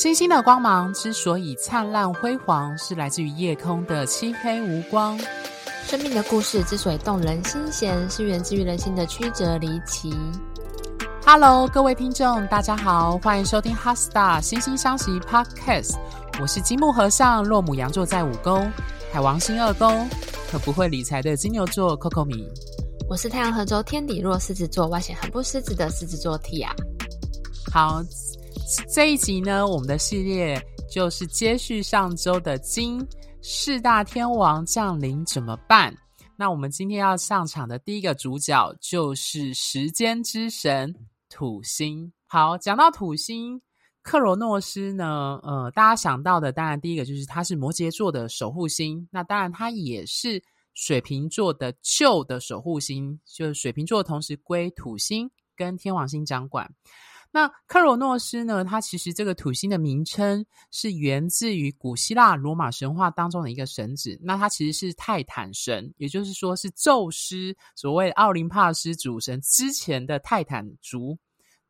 星星的光芒之所以灿烂辉煌，是来自于夜空的漆黑无光。生命的故事之所以动人心弦，是源自于人心的曲折离奇。Hello，各位听众，大家好，欢迎收听《哈 Star 心星相惜 Podcast》。我是金木和尚，落母羊座在五宫，海王星二宫，可不会理财的金牛座 Coco 米。我是太阳合轴天底落狮子座，外显很不狮子的狮子座 Tia。好。这一集呢，我们的系列就是接续上周的金四大天王降临怎么办？那我们今天要上场的第一个主角就是时间之神土星。好，讲到土星，克罗诺斯呢，呃，大家想到的当然第一个就是他是摩羯座的守护星，那当然他也是水瓶座的旧的守护星，就是水瓶座同时归土星跟天王星掌管。那克罗诺斯呢？它其实这个土星的名称是源自于古希腊罗马神话当中的一个神子。那它其实是泰坦神，也就是说是宙斯所谓奥林帕斯主神之前的泰坦族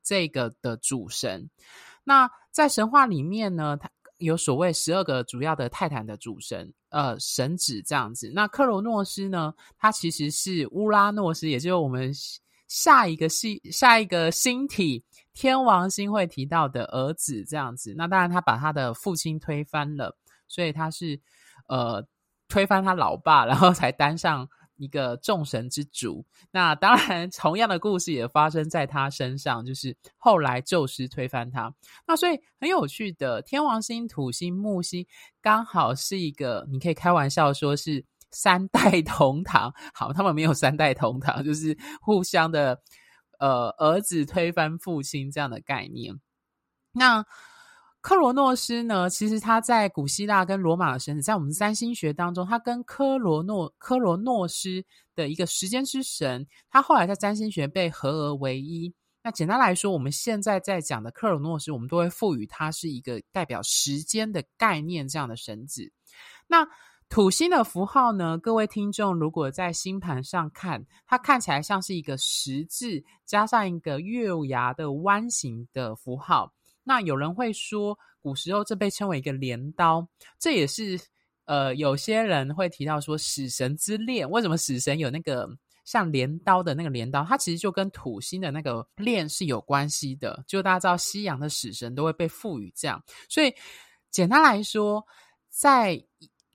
这个的主神。那在神话里面呢，它有所谓十二个主要的泰坦的主神，呃，神子这样子。那克罗诺斯呢，它其实是乌拉诺斯，也就是我们下一个星下一个星体。天王星会提到的儿子这样子，那当然他把他的父亲推翻了，所以他是呃推翻他老爸，然后才当上一个众神之主。那当然，同样的故事也发生在他身上，就是后来宙斯推翻他。那所以很有趣的，天王星、土星、木星刚好是一个，你可以开玩笑说是三代同堂。好，他们没有三代同堂，就是互相的。呃，儿子推翻父亲这样的概念。那克罗诺斯呢？其实他在古希腊跟罗马的神祇，在我们占星学当中，他跟科罗诺科罗诺斯的一个时间之神，他后来在占星学被合而为一。那简单来说，我们现在在讲的克罗诺斯，我们都会赋予它是一个代表时间的概念这样的神子。那土星的符号呢？各位听众，如果在星盘上看，它看起来像是一个十字加上一个月牙的弯形的符号。那有人会说，古时候这被称为一个镰刀，这也是呃，有些人会提到说死神之链。为什么死神有那个像镰刀的那个镰刀？它其实就跟土星的那个链是有关系的。就大家知道，西洋的死神都会被赋予这样。所以简单来说，在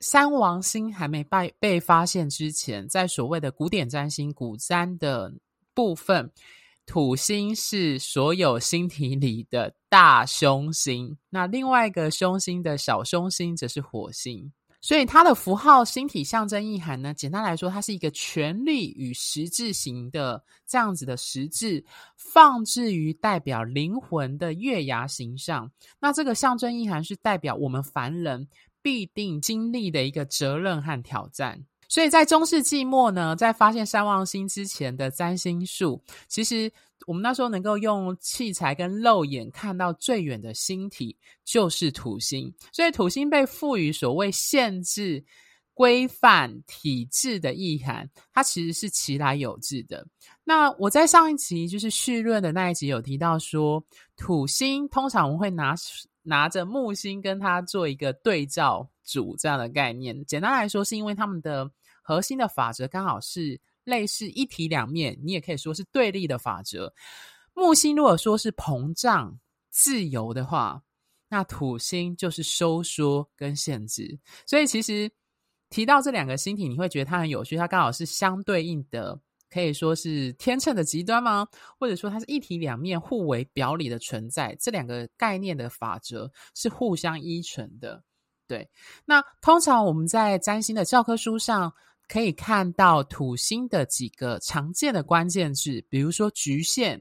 三王星还没被被发现之前，在所谓的古典占星古占的部分，土星是所有星体里的大凶星，那另外一个凶星的小凶星则是火星。所以它的符号星体象征意涵呢，简单来说，它是一个权力与十字形的这样子的十字，放置于代表灵魂的月牙形上。那这个象征意涵是代表我们凡人。必定经历的一个责任和挑战，所以在中世纪末呢，在发现三王星之前的占星术，其实我们那时候能够用器材跟肉眼看到最远的星体就是土星，所以土星被赋予所谓限制、规范、体制的意涵，它其实是其来有致的。那我在上一集就是绪论的那一集有提到说，土星通常我们会拿。拿着木星跟它做一个对照组这样的概念，简单来说，是因为他们的核心的法则刚好是类似一体两面，你也可以说是对立的法则。木星如果说是膨胀、自由的话，那土星就是收缩跟限制。所以其实提到这两个星体，你会觉得它很有趣，它刚好是相对应的。可以说是天秤的极端吗？或者说它是一体两面互为表里的存在？这两个概念的法则是互相依存的。对，那通常我们在占星的教科书上可以看到土星的几个常见的关键字，比如说局限，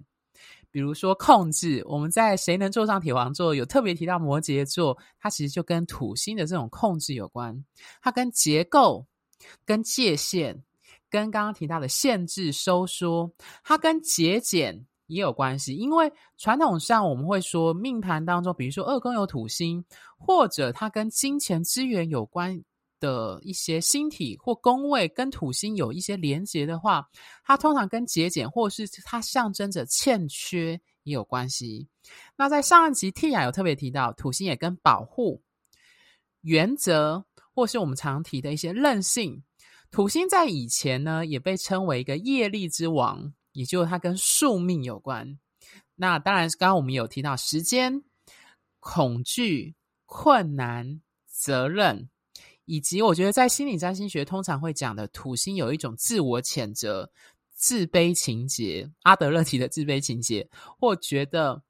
比如说控制。我们在谁能坐上铁王座有特别提到摩羯座，它其实就跟土星的这种控制有关，它跟结构、跟界限。跟刚刚提到的限制、收缩，它跟节俭也有关系。因为传统上我们会说，命盘当中，比如说二宫有土星，或者它跟金钱资源有关的一些星体或宫位，跟土星有一些连结的话，它通常跟节俭，或是它象征着欠缺也有关系。那在上一集 Tia 有特别提到，土星也跟保护、原则，或是我们常提的一些韧性。土星在以前呢，也被称为一个业力之王，也就是它跟宿命有关。那当然，刚刚我们有提到时间、恐惧、困难、责任，以及我觉得在心理占星学通常会讲的土星有一种自我谴责、自卑情结，阿德勒提的自卑情结，或觉得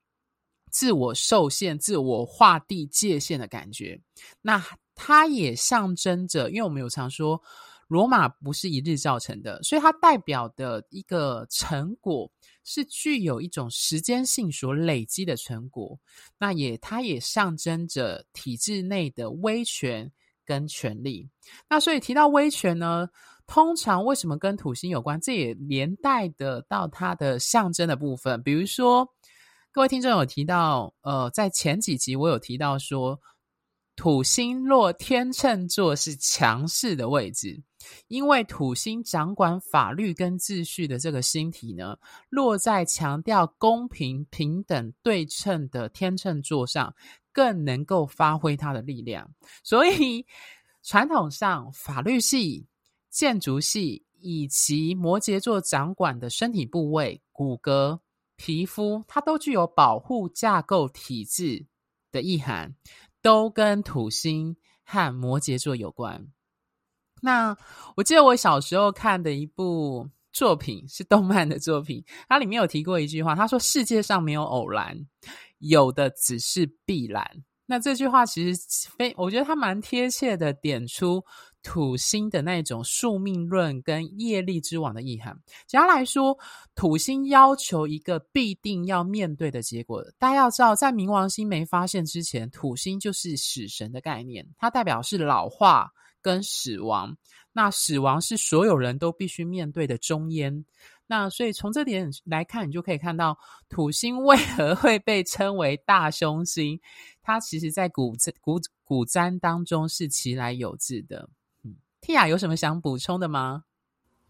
自我受限、自我划地界限的感觉。那它也象征着，因为我们有常说。罗马不是一日造成的，所以它代表的一个成果是具有一种时间性所累积的成果。那也，它也象征着体制内的威权跟权力。那所以提到威权呢，通常为什么跟土星有关？这也连带的到它的象征的部分。比如说，各位听众有提到，呃，在前几集我有提到说，土星落天秤座是强势的位置。因为土星掌管法律跟秩序的这个星体呢，落在强调公平、平等、对称的天秤座上，更能够发挥它的力量。所以，传统上法律系、建筑系以及摩羯座掌管的身体部位、骨骼、皮肤，它都具有保护架构体制的意涵，都跟土星和摩羯座有关。那我记得我小时候看的一部作品是动漫的作品，它里面有提过一句话，他说：“世界上没有偶然，有的只是必然。”那这句话其实非，我觉得它蛮贴切的，点出土星的那种宿命论跟业力之王的意涵。简单来说，土星要求一个必定要面对的结果。大家要知道，在冥王星没发现之前，土星就是死神的概念，它代表是老化。跟死亡，那死亡是所有人都必须面对的终焉。那所以从这点来看，你就可以看到土星为何会被称为大凶星。它其实在古古古占当中是其来有自的。嗯，Tia 有什么想补充的吗？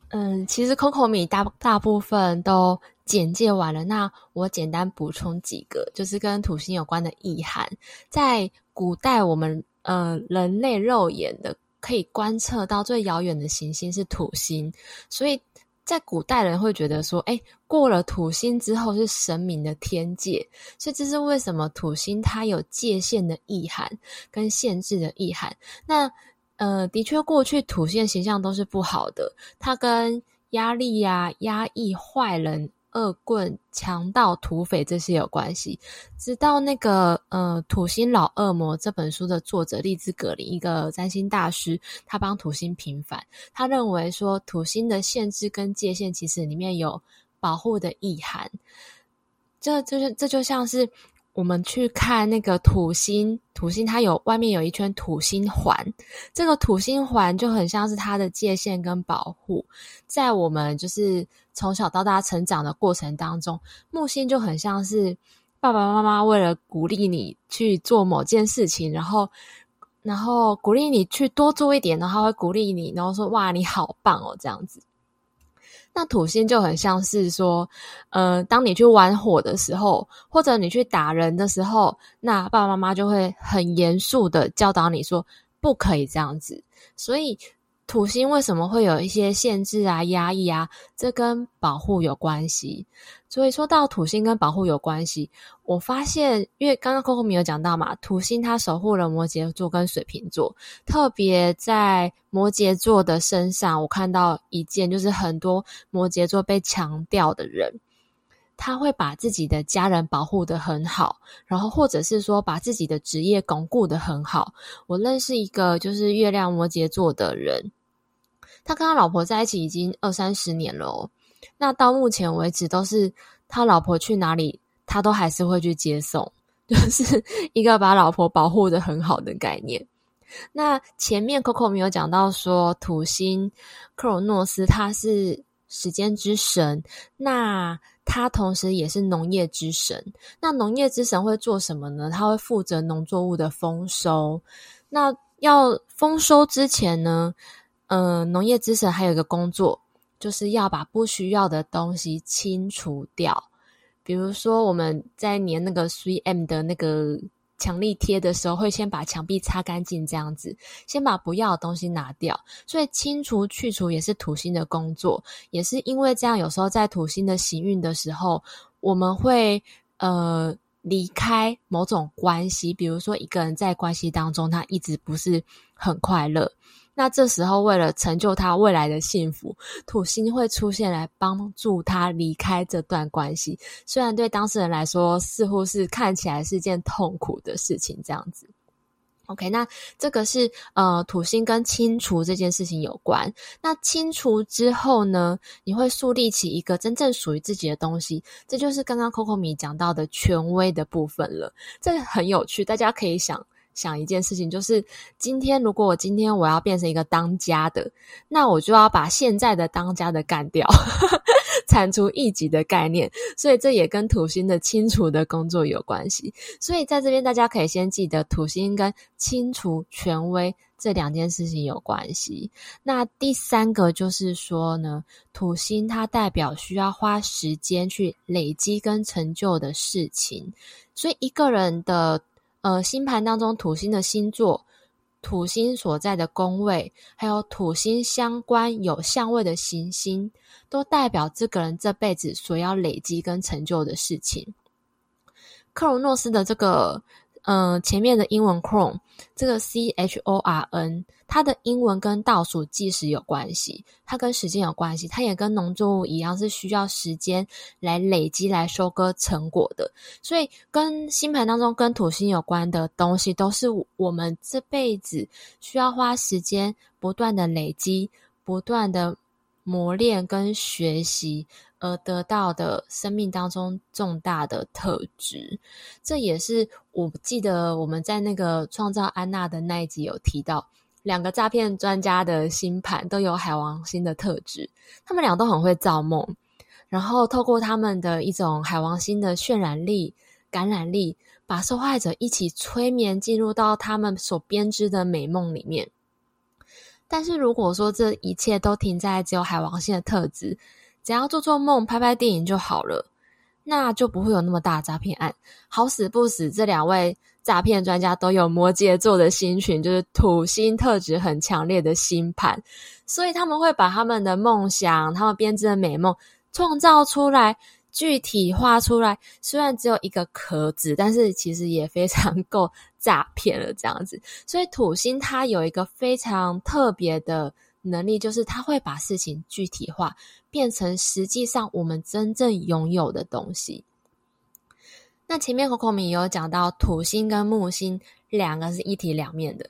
嗯，其实 Coco 米大大部分都简介完了。那我简单补充几个，就是跟土星有关的意涵。在古代，我们呃人类肉眼的。可以观测到最遥远的行星是土星，所以在古代人会觉得说，哎，过了土星之后是神明的天界，所以这是为什么土星它有界限的意涵跟限制的意涵。那呃，的确过去土星的形象都是不好的，它跟压力呀、压抑、坏人。恶棍、强盗、土匪这些有关系。直到那个呃《土星老恶魔》这本书的作者利兹·格林，一个占星大师，他帮土星平反。他认为说，土星的限制跟界限其实里面有保护的意涵。这就是这就像是。我们去看那个土星，土星它有外面有一圈土星环，这个土星环就很像是它的界限跟保护。在我们就是从小到大成长的过程当中，木星就很像是爸爸妈妈为了鼓励你去做某件事情，然后然后鼓励你去多做一点，然后会鼓励你，然后说哇你好棒哦这样子。那土星就很像是说，呃，当你去玩火的时候，或者你去打人的时候，那爸爸妈妈就会很严肃的教导你说，不可以这样子。所以。土星为什么会有一些限制啊、压抑啊？这跟保护有关系。所以说到土星跟保护有关系，我发现，因为刚刚 Coco 有讲到嘛，土星它守护了摩羯座跟水瓶座，特别在摩羯座的身上，我看到一件，就是很多摩羯座被强调的人，他会把自己的家人保护得很好，然后或者是说把自己的职业巩固得很好。我认识一个就是月亮摩羯座的人。他跟他老婆在一起已经二三十年了哦，那到目前为止都是他老婆去哪里，他都还是会去接送，就是一个把老婆保护得很好的概念。那前面 Coco 没有讲到说土星克罗诺斯他是时间之神，那他同时也是农业之神。那农业之神会做什么呢？他会负责农作物的丰收。那要丰收之前呢？呃，农业之神还有一个工作，就是要把不需要的东西清除掉。比如说我们在粘那个 3M 的那个强力贴的时候，会先把墙壁擦干净，这样子，先把不要的东西拿掉。所以清除去除也是土星的工作，也是因为这样，有时候在土星的行运的时候，我们会呃离开某种关系，比如说一个人在关系当中，他一直不是很快乐。那这时候，为了成就他未来的幸福，土星会出现来帮助他离开这段关系。虽然对当事人来说，似乎是看起来是件痛苦的事情，这样子。OK，那这个是呃土星跟清除这件事情有关。那清除之后呢，你会树立起一个真正属于自己的东西，这就是刚刚 Coco 米讲到的权威的部分了。这很有趣，大家可以想。想一件事情，就是今天如果我今天我要变成一个当家的，那我就要把现在的当家的干掉，铲除异己的概念。所以这也跟土星的清除的工作有关系。所以在这边大家可以先记得土星跟清除权威这两件事情有关系。那第三个就是说呢，土星它代表需要花时间去累积跟成就的事情，所以一个人的。呃，星盘当中土星的星座、土星所在的宫位，还有土星相关有相位的行星，都代表这个人这辈子所要累积跟成就的事情。克罗诺斯的这个。嗯、呃，前面的英文 Chron 这个 C H O R N，它的英文跟倒数计时有关系，它跟时间有关系，它也跟农作物一样，是需要时间来累积、来收割成果的。所以，跟星盘当中跟土星有关的东西，都是我们这辈子需要花时间不断的累积、不断的磨练跟学习。而得到的生命当中重大的特质，这也是我记得我们在那个创造安娜的那一集有提到，两个诈骗专家的星盘都有海王星的特质，他们俩都很会造梦，然后透过他们的一种海王星的渲染力、感染力，把受害者一起催眠进入到他们所编织的美梦里面。但是如果说这一切都停在只有海王星的特质，只要做做梦、拍拍电影就好了，那就不会有那么大诈骗案。好死不死，这两位诈骗专家都有摩羯座的星群，就是土星特质很强烈的星盘，所以他们会把他们的梦想、他们编织的美梦创造出来、具体化出来。虽然只有一个壳子，但是其实也非常 够诈骗了这样子。所以土星它有一个非常特别的能力，就是它会把事情具体化。变成实际上我们真正拥有的东西。那前面 Coco 米有讲到土星跟木星两个是一体两面的，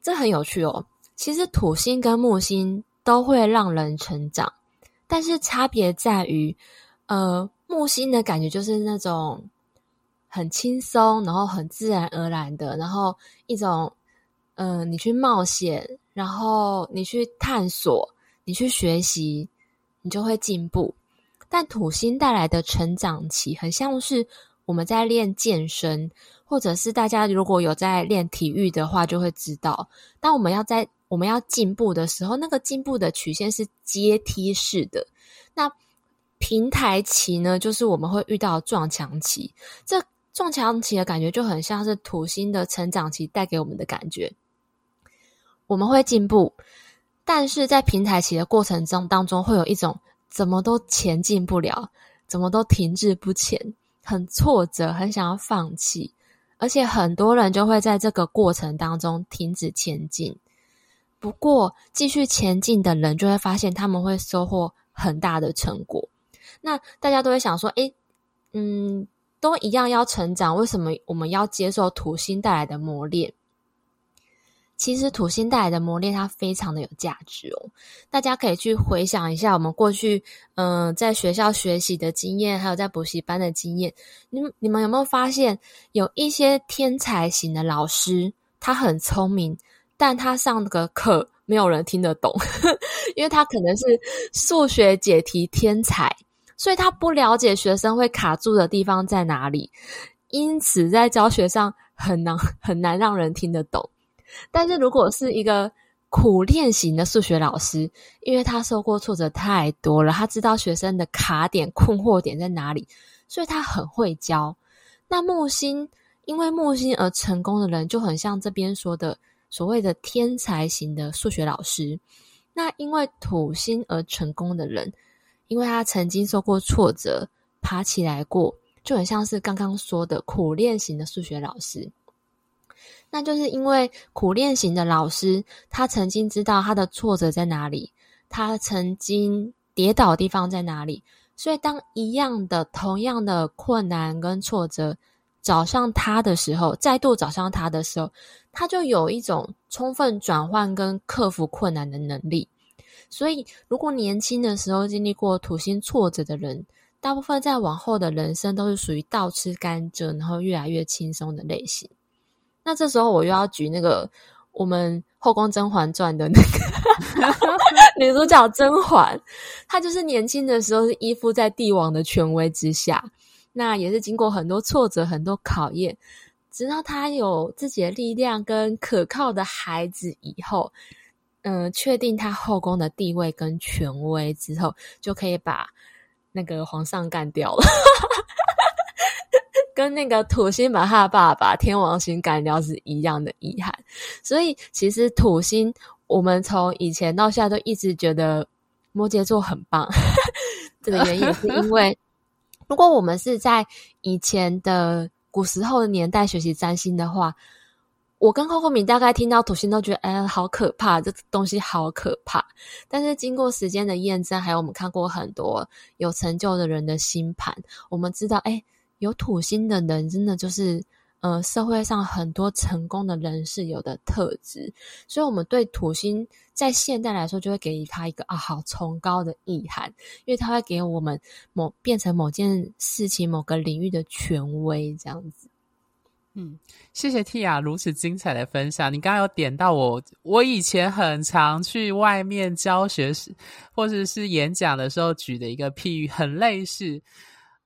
这很有趣哦。其实土星跟木星都会让人成长，但是差别在于，呃，木星的感觉就是那种很轻松，然后很自然而然的，然后一种，嗯、呃，你去冒险，然后你去探索，你去学习。你就会进步，但土星带来的成长期很像是我们在练健身，或者是大家如果有在练体育的话，就会知道，当我们要在我们要进步的时候，那个进步的曲线是阶梯式的。那平台期呢，就是我们会遇到撞墙期，这撞墙期的感觉就很像是土星的成长期带给我们的感觉，我们会进步。但是在平台期的过程中当中，会有一种怎么都前进不了，怎么都停滞不前，很挫折，很想要放弃，而且很多人就会在这个过程当中停止前进。不过，继续前进的人就会发现他们会收获很大的成果。那大家都会想说：“诶，嗯，都一样要成长，为什么我们要接受土星带来的磨练？”其实土星带来的磨练，它非常的有价值哦。大家可以去回想一下我们过去，嗯、在学校学习的经验，还有在补习班的经验。你你们有没有发现，有一些天才型的老师，他很聪明，但他上个课没有人听得懂，因为他可能是数学解题天才，所以他不了解学生会卡住的地方在哪里，因此在教学上很难很难让人听得懂。但是如果是一个苦练型的数学老师，因为他受过挫折太多了，他知道学生的卡点、困惑点在哪里，所以他很会教。那木星，因为木星而成功的人，就很像这边说的所谓的天才型的数学老师。那因为土星而成功的人，因为他曾经受过挫折，爬起来过，就很像是刚刚说的苦练型的数学老师。那就是因为苦练型的老师，他曾经知道他的挫折在哪里，他曾经跌倒的地方在哪里，所以当一样的、同样的困难跟挫折找上他的时候，再度找上他的时候，他就有一种充分转换跟克服困难的能力。所以，如果年轻的时候经历过土星挫折的人，大部分在往后的人生都是属于倒吃甘蔗，然后越来越轻松的类型。那这时候我又要举那个我们《后宫甄嬛传》的那个 女主角甄嬛，她就是年轻的时候是依附在帝王的权威之下，那也是经过很多挫折、很多考验，直到她有自己的力量跟可靠的孩子以后，嗯、呃，确定她后宫的地位跟权威之后，就可以把那个皇上干掉了。跟那个土星把他的爸爸天王星干掉是一样的遗憾，所以其实土星，我们从以前到现在都一直觉得摩羯座很棒。这个原因是因为，如果我们是在以前的古时候的年代学习占星的话，我跟 Coco 米大概听到土星都觉得，哎，好可怕，这东西好可怕。但是经过时间的验证，还有我们看过很多有成就的人的星盘，我们知道，哎。有土星的人，真的就是呃，社会上很多成功的人士有的特质，所以，我们对土星在现代来说，就会给予他一个啊，好崇高的意涵，因为他会给我们某变成某件事情、某个领域的权威，这样子。嗯，谢谢 Tia 如此精彩的分享。你刚刚有点到我，我以前很常去外面教学时，或者，是演讲的时候举的一个譬喻，很类似。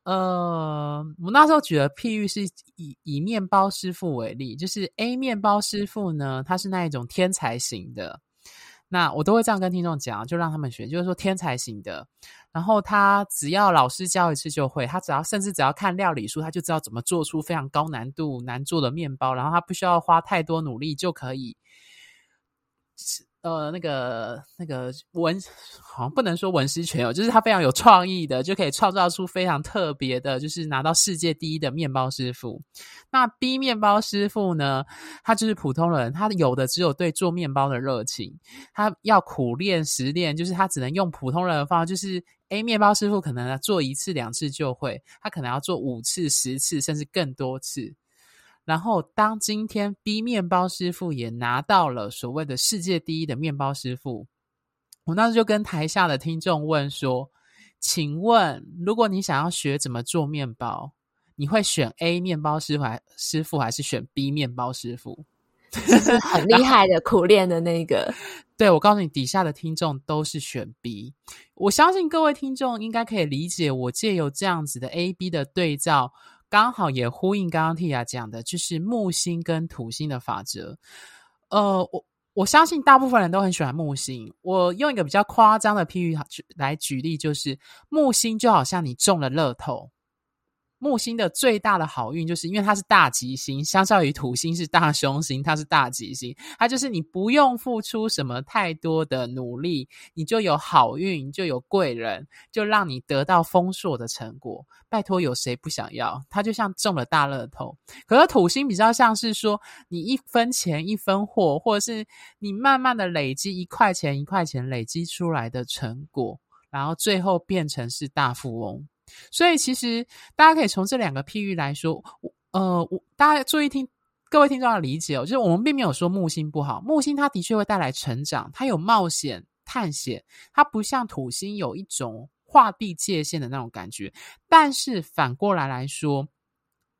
呃，我那时候举的譬喻是以以面包师傅为例，就是 A 面包师傅呢，他是那一种天才型的，那我都会这样跟听众讲，就让他们学，就是说天才型的，然后他只要老师教一次就会，他只要甚至只要看料理书，他就知道怎么做出非常高难度难做的面包，然后他不需要花太多努力就可以。呃，那个那个文好像不能说文思泉涌，就是他非常有创意的，就可以创造出非常特别的，就是拿到世界第一的面包师傅。那 B 面包师傅呢，他就是普通人，他有的只有对做面包的热情，他要苦练实练，就是他只能用普通人的方法，就是 A 面包师傅可能做一次两次就会，他可能要做五次、十次，甚至更多次。然后，当今天 B 面包师傅也拿到了所谓的世界第一的面包师傅，我那时就跟台下的听众问说：“请问，如果你想要学怎么做面包，你会选 A 面包师傅还师傅，还是选 B 面包师傅？”就 是很厉害的苦练的那个。对，我告诉你，底下的听众都是选 B。我相信各位听众应该可以理解，我借由这样子的 A、B 的对照。刚好也呼应刚刚 Tia 讲的，就是木星跟土星的法则。呃，我我相信大部分人都很喜欢木星。我用一个比较夸张的譬喻来举例，就是木星就好像你中了乐透。木星的最大的好运，就是因为它是大吉星，相较于土星是大凶星，它是大吉星。它就是你不用付出什么太多的努力，你就有好运，就有贵人，就让你得到丰硕的成果。拜托，有谁不想要？它就像中了大乐透。可是土星比较像是说，你一分钱一分货，或者是你慢慢的累积一块钱一块钱累积出来的成果，然后最后变成是大富翁。所以，其实大家可以从这两个譬喻来说，呃，我大家注意听，各位听众要理解哦，就是我们并没有说木星不好，木星它的确会带来成长，它有冒险、探险，它不像土星有一种画地界限的那种感觉。但是反过来来说，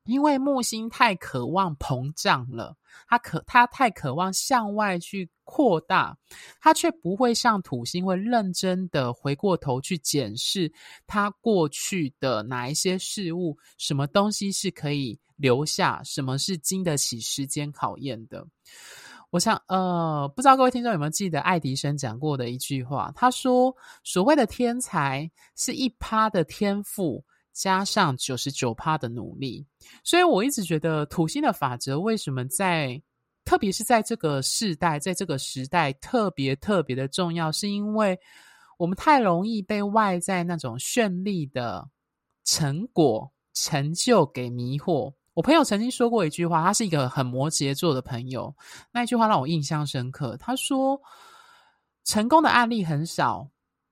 因为木星太渴望膨胀了，它可它太渴望向外去扩大，它却不会像土星会认真的回过头去检视它过去的哪一些事物，什么东西是可以留下，什么是经得起时间考验的。我想，呃，不知道各位听众有没有记得爱迪生讲过的一句话？他说：“所谓的天才是一趴的天赋加上九十九趴的努力。”所以我一直觉得土星的法则为什么在，特别是在这个世代，在这个时代特别特别的重要，是因为我们太容易被外在那种绚丽的成果、成就给迷惑。我朋友曾经说过一句话，他是一个很摩羯座的朋友。那一句话让我印象深刻。他说：“成功的案例很少，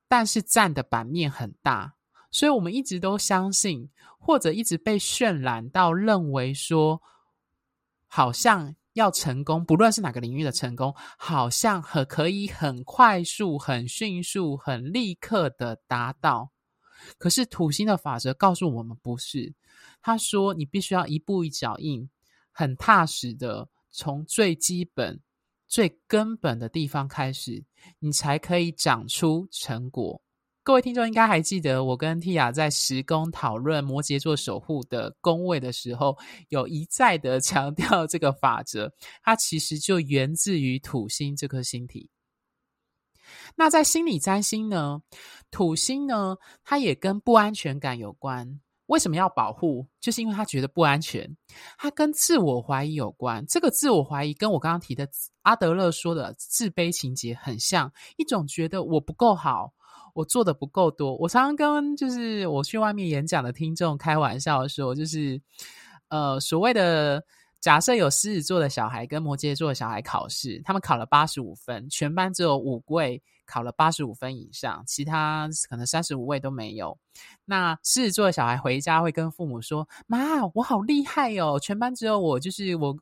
但是占的版面很大。”所以，我们一直都相信，或者一直被渲染到认为说，好像要成功，不论是哪个领域的成功，好像很可以很快速、很迅速、很立刻的达到。可是，土星的法则告诉我们，不是。他说：“你必须要一步一脚印，很踏实的从最基本、最根本的地方开始，你才可以长出成果。”各位听众应该还记得，我跟 Tia 在十宫讨论摩羯座守护的宫位的时候，有一再的强调这个法则，它其实就源自于土星这颗星体。那在心理占星呢，土星呢，它也跟不安全感有关。为什么要保护？就是因为他觉得不安全，他跟自我怀疑有关。这个自我怀疑跟我刚刚提的阿德勒说的自卑情结很像，一种觉得我不够好，我做的不够多。我常常跟就是我去外面演讲的听众开玩笑说，就是呃所谓的假设有狮子座的小孩跟摩羯座的小孩考试，他们考了八十五分，全班只有五位。考了八十五分以上，其他可能三十五位都没有。那狮子座的小孩回家会跟父母说：“妈，我好厉害哦，全班只有我，就是我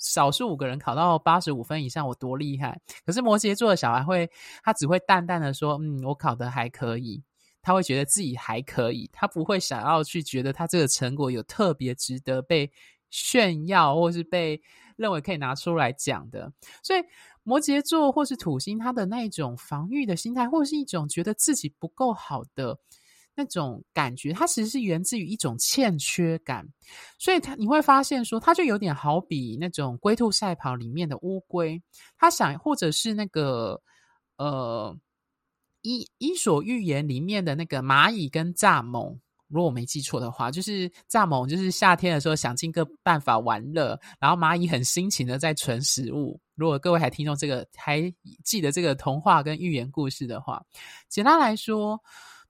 少数五个人考到八十五分以上，我多厉害。”可是摩羯座的小孩会，他只会淡淡的说：“嗯，我考得还可以。”他会觉得自己还可以，他不会想要去觉得他这个成果有特别值得被炫耀，或是被认为可以拿出来讲的，所以。摩羯座或是土星，他的那一种防御的心态，或是一种觉得自己不够好的那种感觉，它其实是源自于一种欠缺感。所以，他你会发现说，他就有点好比那种龟兔赛跑里面的乌龟，他想，或者是那个呃，伊伊索寓言里面的那个蚂蚁跟蚱蜢。如果我没记错的话，就是蚱蜢，就是夏天的时候想尽各办法玩乐，然后蚂蚁很辛勤的在存食物。如果各位还听众这个还记得这个童话跟寓言故事的话，简单来说，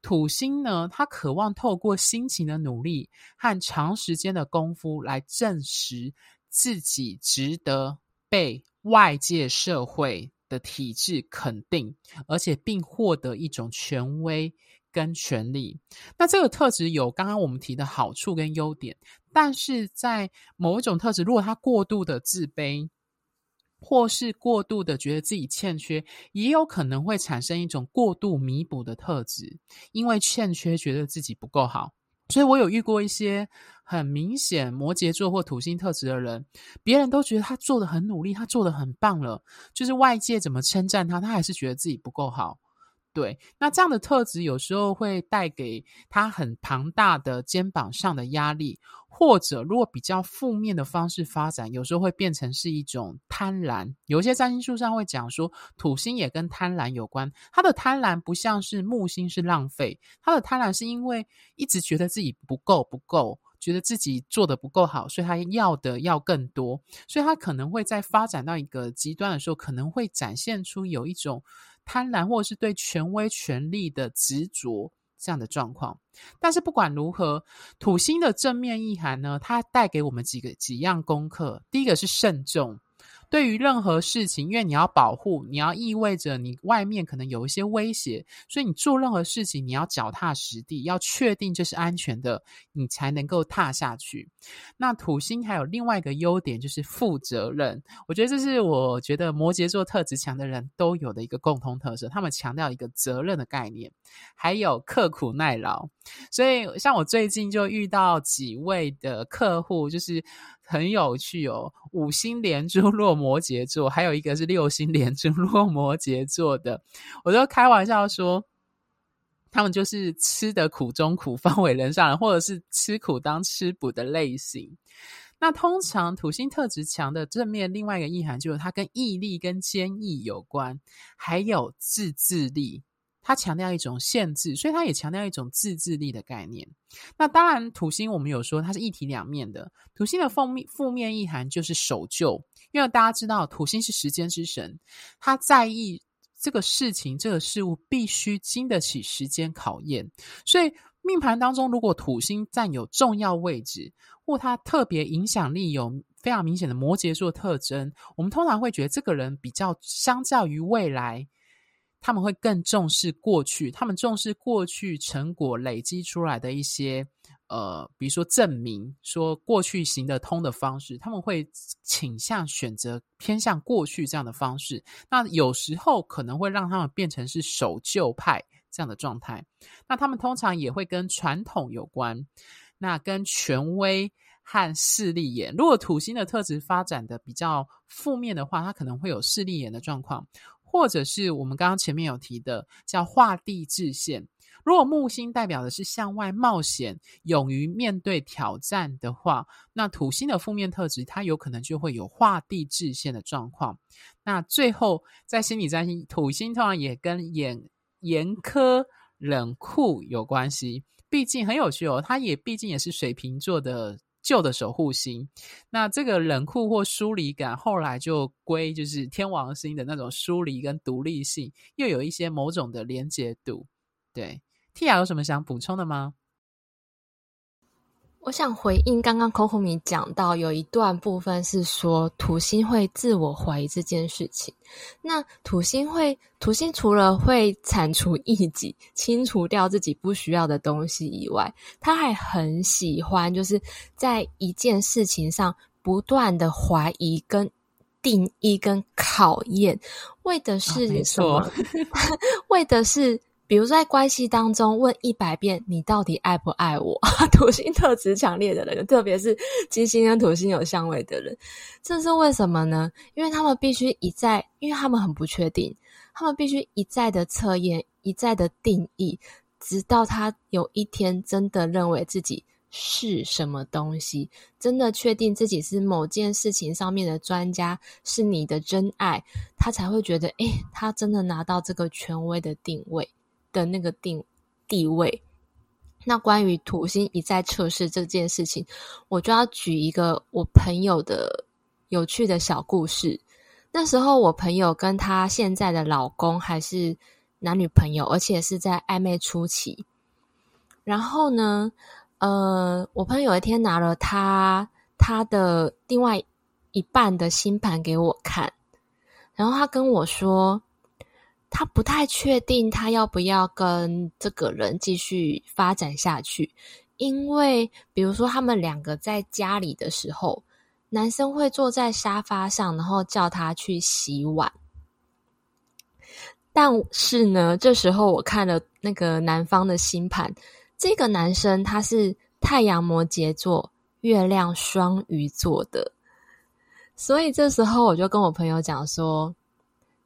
土星呢，它渴望透过辛勤的努力和长时间的功夫来证实自己值得被外界社会的体制肯定，而且并获得一种权威。跟权力，那这个特质有刚刚我们提的好处跟优点，但是在某一种特质，如果他过度的自卑，或是过度的觉得自己欠缺，也有可能会产生一种过度弥补的特质，因为欠缺觉得自己不够好。所以我有遇过一些很明显摩羯座或土星特质的人，别人都觉得他做得很努力，他做得很棒了，就是外界怎么称赞他，他还是觉得自己不够好。对，那这样的特质有时候会带给他很庞大的肩膀上的压力，或者如果比较负面的方式发展，有时候会变成是一种贪婪。有些占星术上会讲说，土星也跟贪婪有关。他的贪婪不像是木星是浪费，他的贪婪是因为一直觉得自己不够不够，觉得自己做得不够好，所以他要的要更多，所以他可能会在发展到一个极端的时候，可能会展现出有一种。贪婪，或是对权威权力的执着这样的状况，但是不管如何，土星的正面意涵呢，它带给我们几个几样功课。第一个是慎重。对于任何事情，因为你要保护，你要意味着你外面可能有一些威胁，所以你做任何事情，你要脚踏实地，要确定这是安全的，你才能够踏下去。那土星还有另外一个优点，就是负责任。我觉得这是我觉得摩羯座特质强的人都有的一个共同特色，他们强调一个责任的概念，还有刻苦耐劳。所以，像我最近就遇到几位的客户，就是。很有趣哦，五星连珠 落摩羯座，还有一个是六星连珠 落摩羯座的，我就开玩笑说，他们就是吃得苦中苦，方为人上人，或者是吃苦当吃补的类型。那通常土星特质强的正面，另外一个意涵就是它跟毅力跟坚毅有关，还有自制力。它强调一种限制，所以它也强调一种自制力的概念。那当然，土星我们有说它是一体两面的。土星的负面负面意涵就是守旧，因为大家知道土星是时间之神，他在意这个事情、这个事物必须经得起时间考验。所以命盘当中，如果土星占有重要位置，或它特别影响力有非常明显的摩羯座特征，我们通常会觉得这个人比较相较于未来。他们会更重视过去，他们重视过去成果累积出来的一些，呃，比如说证明说过去行得通的方式，他们会倾向选择偏向过去这样的方式。那有时候可能会让他们变成是守旧派这样的状态。那他们通常也会跟传统有关，那跟权威和势利眼。如果土星的特质发展的比较负面的话，它可能会有势利眼的状况。或者是我们刚刚前面有提的，叫画地制限。如果木星代表的是向外冒险、勇于面对挑战的话，那土星的负面特质，它有可能就会有画地制限的状况。那最后，在心理占星，土星通常也跟严严苛、冷酷有关系。毕竟很有趣哦，它也毕竟也是水瓶座的。旧的守护星，那这个冷酷或疏离感，后来就归就是天王星的那种疏离跟独立性，又有一些某种的连结度。对，Tia 有什么想补充的吗？我想回应刚刚 Coco 米讲到有一段部分是说土星会自我怀疑这件事情。那土星会，土星除了会铲除异己、清除掉自己不需要的东西以外，他还很喜欢就是在一件事情上不断的怀疑、跟定义、跟考验，为的是什么？啊、为的是。比如在关系当中问一百遍你到底爱不爱我？土星特质强烈的人，特别是金星跟土星有相位的人，这是为什么呢？因为他们必须一再，因为他们很不确定，他们必须一再的测验，一再的定义，直到他有一天真的认为自己是什么东西，真的确定自己是某件事情上面的专家，是你的真爱，他才会觉得，诶，他真的拿到这个权威的定位。的那个定地位，那关于土星一再测试这件事情，我就要举一个我朋友的有趣的小故事。那时候我朋友跟他现在的老公还是男女朋友，而且是在暧昧初期。然后呢，呃，我朋友有一天拿了他他的另外一半的星盘给我看，然后他跟我说。他不太确定他要不要跟这个人继续发展下去，因为比如说他们两个在家里的时候，男生会坐在沙发上，然后叫他去洗碗。但是呢，这时候我看了那个男方的星盘，这个男生他是太阳摩羯座，月亮双鱼座的，所以这时候我就跟我朋友讲说，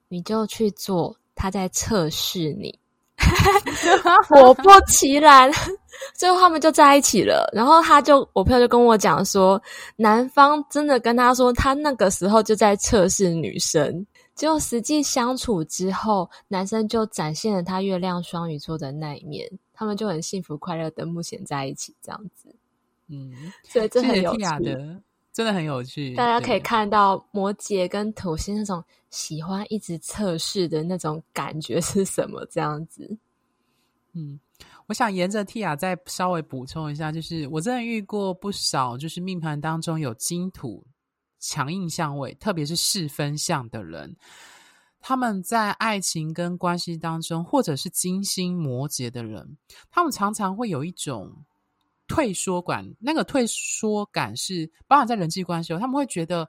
你就去做。他在测试你，果不其然，最后他们就在一起了。然后他就，我朋友就跟我讲说，男方真的跟他说，他那个时候就在测试女生。结果实际相处之后，男生就展现了他月亮双鱼座的那一面，他们就很幸福快乐的目前在一起这样子。嗯，所以这很有趣。真的很有趣，大家可以看到摩羯跟土星那种喜欢一直测试的那种感觉是什么？这样子，嗯，我想沿着 Tia 再稍微补充一下，就是我真的遇过不少，就是命盘当中有金土强硬相位，特别是四分相的人，他们在爱情跟关系当中，或者是金星摩羯的人，他们常常会有一种。退缩感，那个退缩感是包含在人际关系，他们会觉得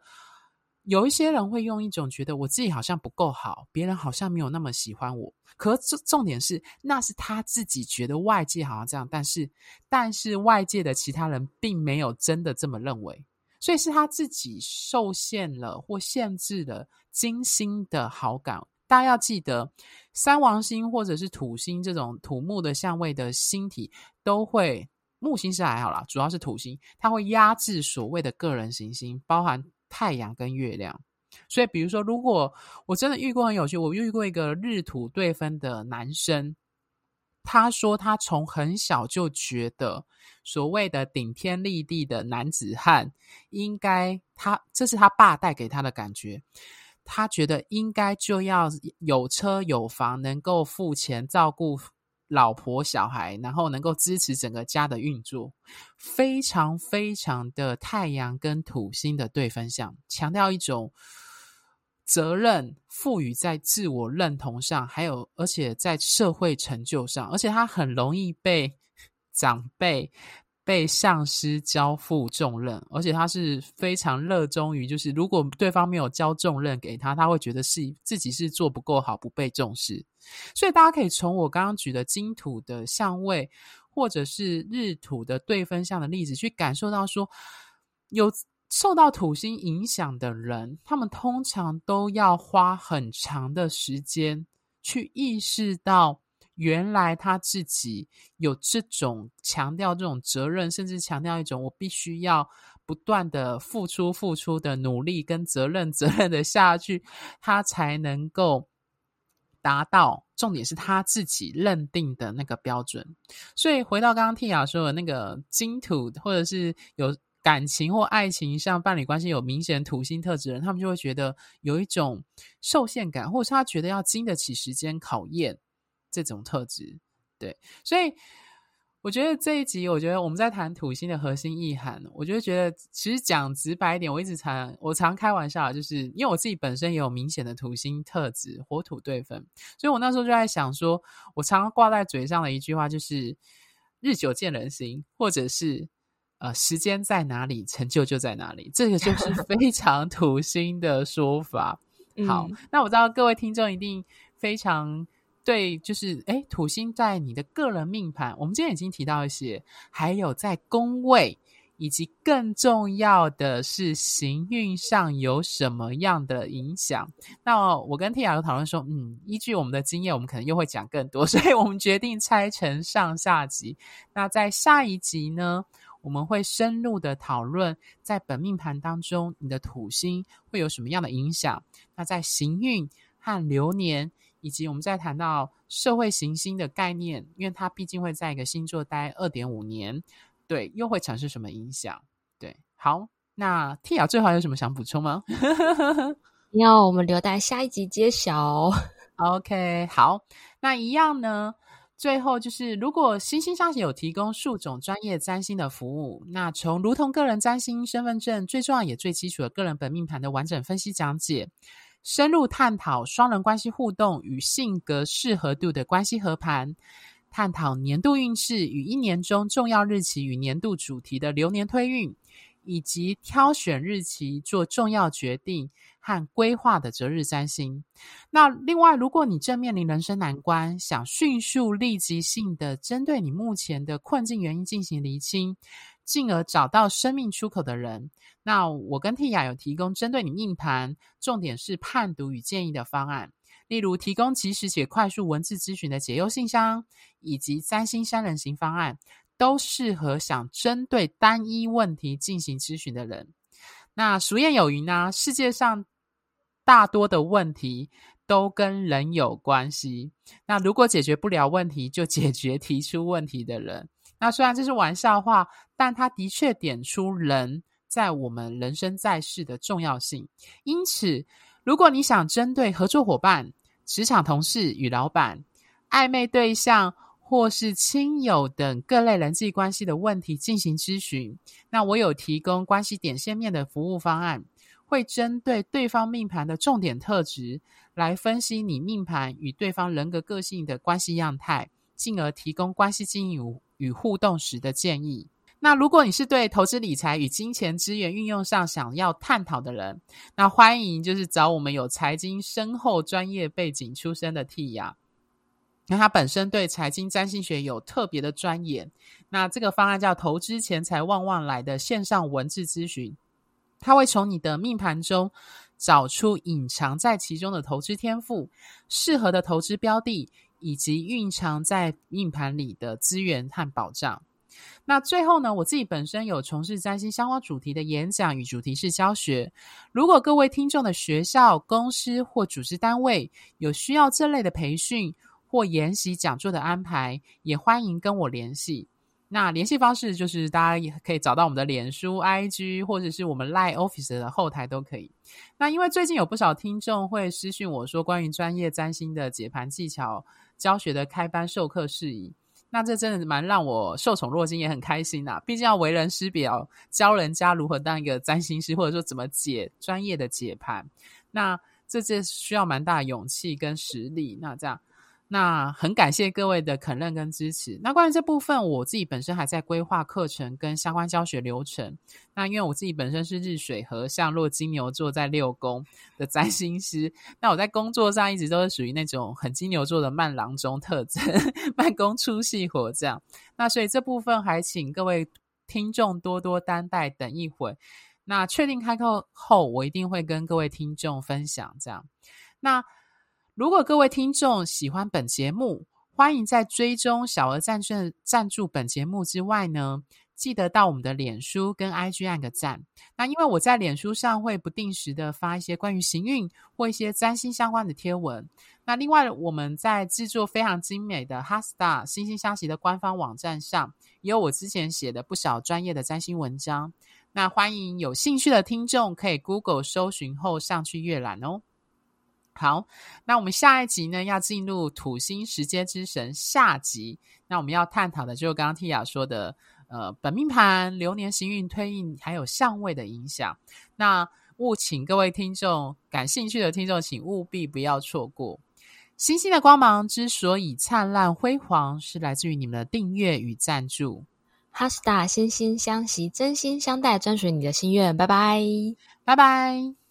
有一些人会用一种觉得我自己好像不够好，别人好像没有那么喜欢我。可重重点是，那是他自己觉得外界好像这样，但是但是外界的其他人并没有真的这么认为，所以是他自己受限了或限制了金星的好感。大家要记得，三王星或者是土星这种土木的相位的星体都会。木星是还好啦，主要是土星，它会压制所谓的个人行星，包含太阳跟月亮。所以，比如说，如果我真的遇过很有趣，我遇过一个日土对分的男生，他说他从很小就觉得所谓的顶天立地的男子汉，应该他这是他爸带给他的感觉，他觉得应该就要有车有房，能够付钱照顾老婆小孩，然后能够支持整个家的运作，非常非常的太阳跟土星的对分相，强调一种。责任赋予在自我认同上，还有而且在社会成就上，而且他很容易被长辈、被上司交付重任，而且他是非常热衷于，就是如果对方没有交重任给他，他会觉得是自己是做不够好，不被重视。所以大家可以从我刚刚举的金土的相位，或者是日土的对分相的例子，去感受到说有。受到土星影响的人，他们通常都要花很长的时间去意识到，原来他自己有这种强调这种责任，甚至强调一种我必须要不断的付出、付出的努力跟责任、责任的下去，他才能够达到。重点是他自己认定的那个标准。所以回到刚刚 Tia 说的那个金土，或者是有。感情或爱情上，伴侣关系有明显土星特质的人，他们就会觉得有一种受限感，或者是他觉得要经得起时间考验这种特质。对，所以我觉得这一集，我觉得我们在谈土星的核心意涵，我就觉得其实讲直白一点，我一直常我常开玩笑，就是因为我自己本身也有明显的土星特质，火土对分，所以我那时候就在想说，我常常挂在嘴上的一句话就是“日久见人心”，或者是。呃，时间在哪里，成就就在哪里，这个就是 非常土星的说法。好，嗯、那我知道各位听众一定非常对，就是诶，土星在你的个人命盘，我们今天已经提到一些，还有在宫位，以及更重要的是行运上有什么样的影响。那我跟 Tia 有讨论说，嗯，依据我们的经验，我们可能又会讲更多，所以我们决定拆成上下集。那在下一集呢，我们会深入的讨论，在本命盘当中，你的土星会有什么样的影响？那在行运和流年，以及我们在谈到社会行星的概念，因为它毕竟会在一个星座待二点五年，对，又会产生什么影响？对，好，那 Tia 最后有什么想补充吗？要我们留待下一集揭晓。OK，好，那一样呢？最后就是，如果星星相学有提供数种专业占星的服务，那从如同个人占星身份证最重要也最基础的个人本命盘的完整分析讲解，深入探讨双人关系互动与性格适合度的关系合盘，探讨年度运势与一年中重要日期与年度主题的流年推运。以及挑选日期做重要决定和规划的择日占星。那另外，如果你正面临人生难关，想迅速立即性的针对你目前的困境原因进行厘清，进而找到生命出口的人，那我跟 Tia 有提供针对你命盘，重点是判读与建议的方案，例如提供即时且快速文字咨询的解忧信箱，以及三星三人行方案。都适合想针对单一问题进行咨询的人。那俗谚有云呢，世界上大多的问题都跟人有关系。那如果解决不了问题，就解决提出问题的人。那虽然这是玩笑话，但它的确点出人在我们人生在世的重要性。因此，如果你想针对合作伙伴、职场同事与老板、暧昧对象，或是亲友等各类人际关系的问题进行咨询，那我有提供关系点线面的服务方案，会针对对方命盘的重点特质来分析你命盘与对方人格个性的关系样态，进而提供关系经营与互动时的建议。那如果你是对投资理财与金钱资源运用上想要探讨的人，那欢迎就是找我们有财经深厚专业背景出身的 Tia。那他本身对财经占星学有特别的专研，那这个方案叫“投资钱财旺旺来”的线上文字咨询，他会从你的命盘中找出隐藏在其中的投资天赋、适合的投资标的，以及蕴藏在硬盘里的资源和保障。那最后呢，我自己本身有从事占星相关主题的演讲与主题式教学。如果各位听众的学校、公司或组织单位有需要这类的培训或研习讲座的安排，也欢迎跟我联系。那联系方式就是大家也可以找到我们的脸书、IG，或者是我们 Line Office 的后台都可以。那因为最近有不少听众会私讯我说，关于专业占星的解盘技巧教学的开班授课事宜。那这真的蛮让我受宠若惊，也很开心呐、啊。毕竟要为人师表，教人家如何当一个占星师，或者说怎么解专业的解盘，那这这需要蛮大勇气跟实力。那这样。那很感谢各位的肯认跟支持。那关于这部分，我自己本身还在规划课程跟相关教学流程。那因为我自己本身是日水和相落金牛座在六宫的占星师，那我在工作上一直都是属于那种很金牛座的慢郎中特征，慢工出细活这样。那所以这部分还请各位听众多多担待，等一会。那确定开课后，我一定会跟各位听众分享这样。那。如果各位听众喜欢本节目，欢迎在追踪小额赞助赞助本节目之外呢，记得到我们的脸书跟 IG 按个赞。那因为我在脸书上会不定时的发一些关于行运或一些占星相关的贴文。那另外我们在制作非常精美的 HeartStar 心星相惜的官方网站上，也有我之前写的不少专业的占星文章。那欢迎有兴趣的听众可以 Google 搜寻后上去阅览哦。好，那我们下一集呢，要进入土星时间之神下集。那我们要探讨的就是刚刚 Tia 说的，呃，本命盘、流年行运推印，还有相位的影响。那务请各位听众感兴趣的听众，请务必不要错过。星星的光芒之所以灿烂辉煌，是来自于你们的订阅与赞助。HeartStar 心星相惜，真心相待，专属你的心愿。拜拜，拜拜。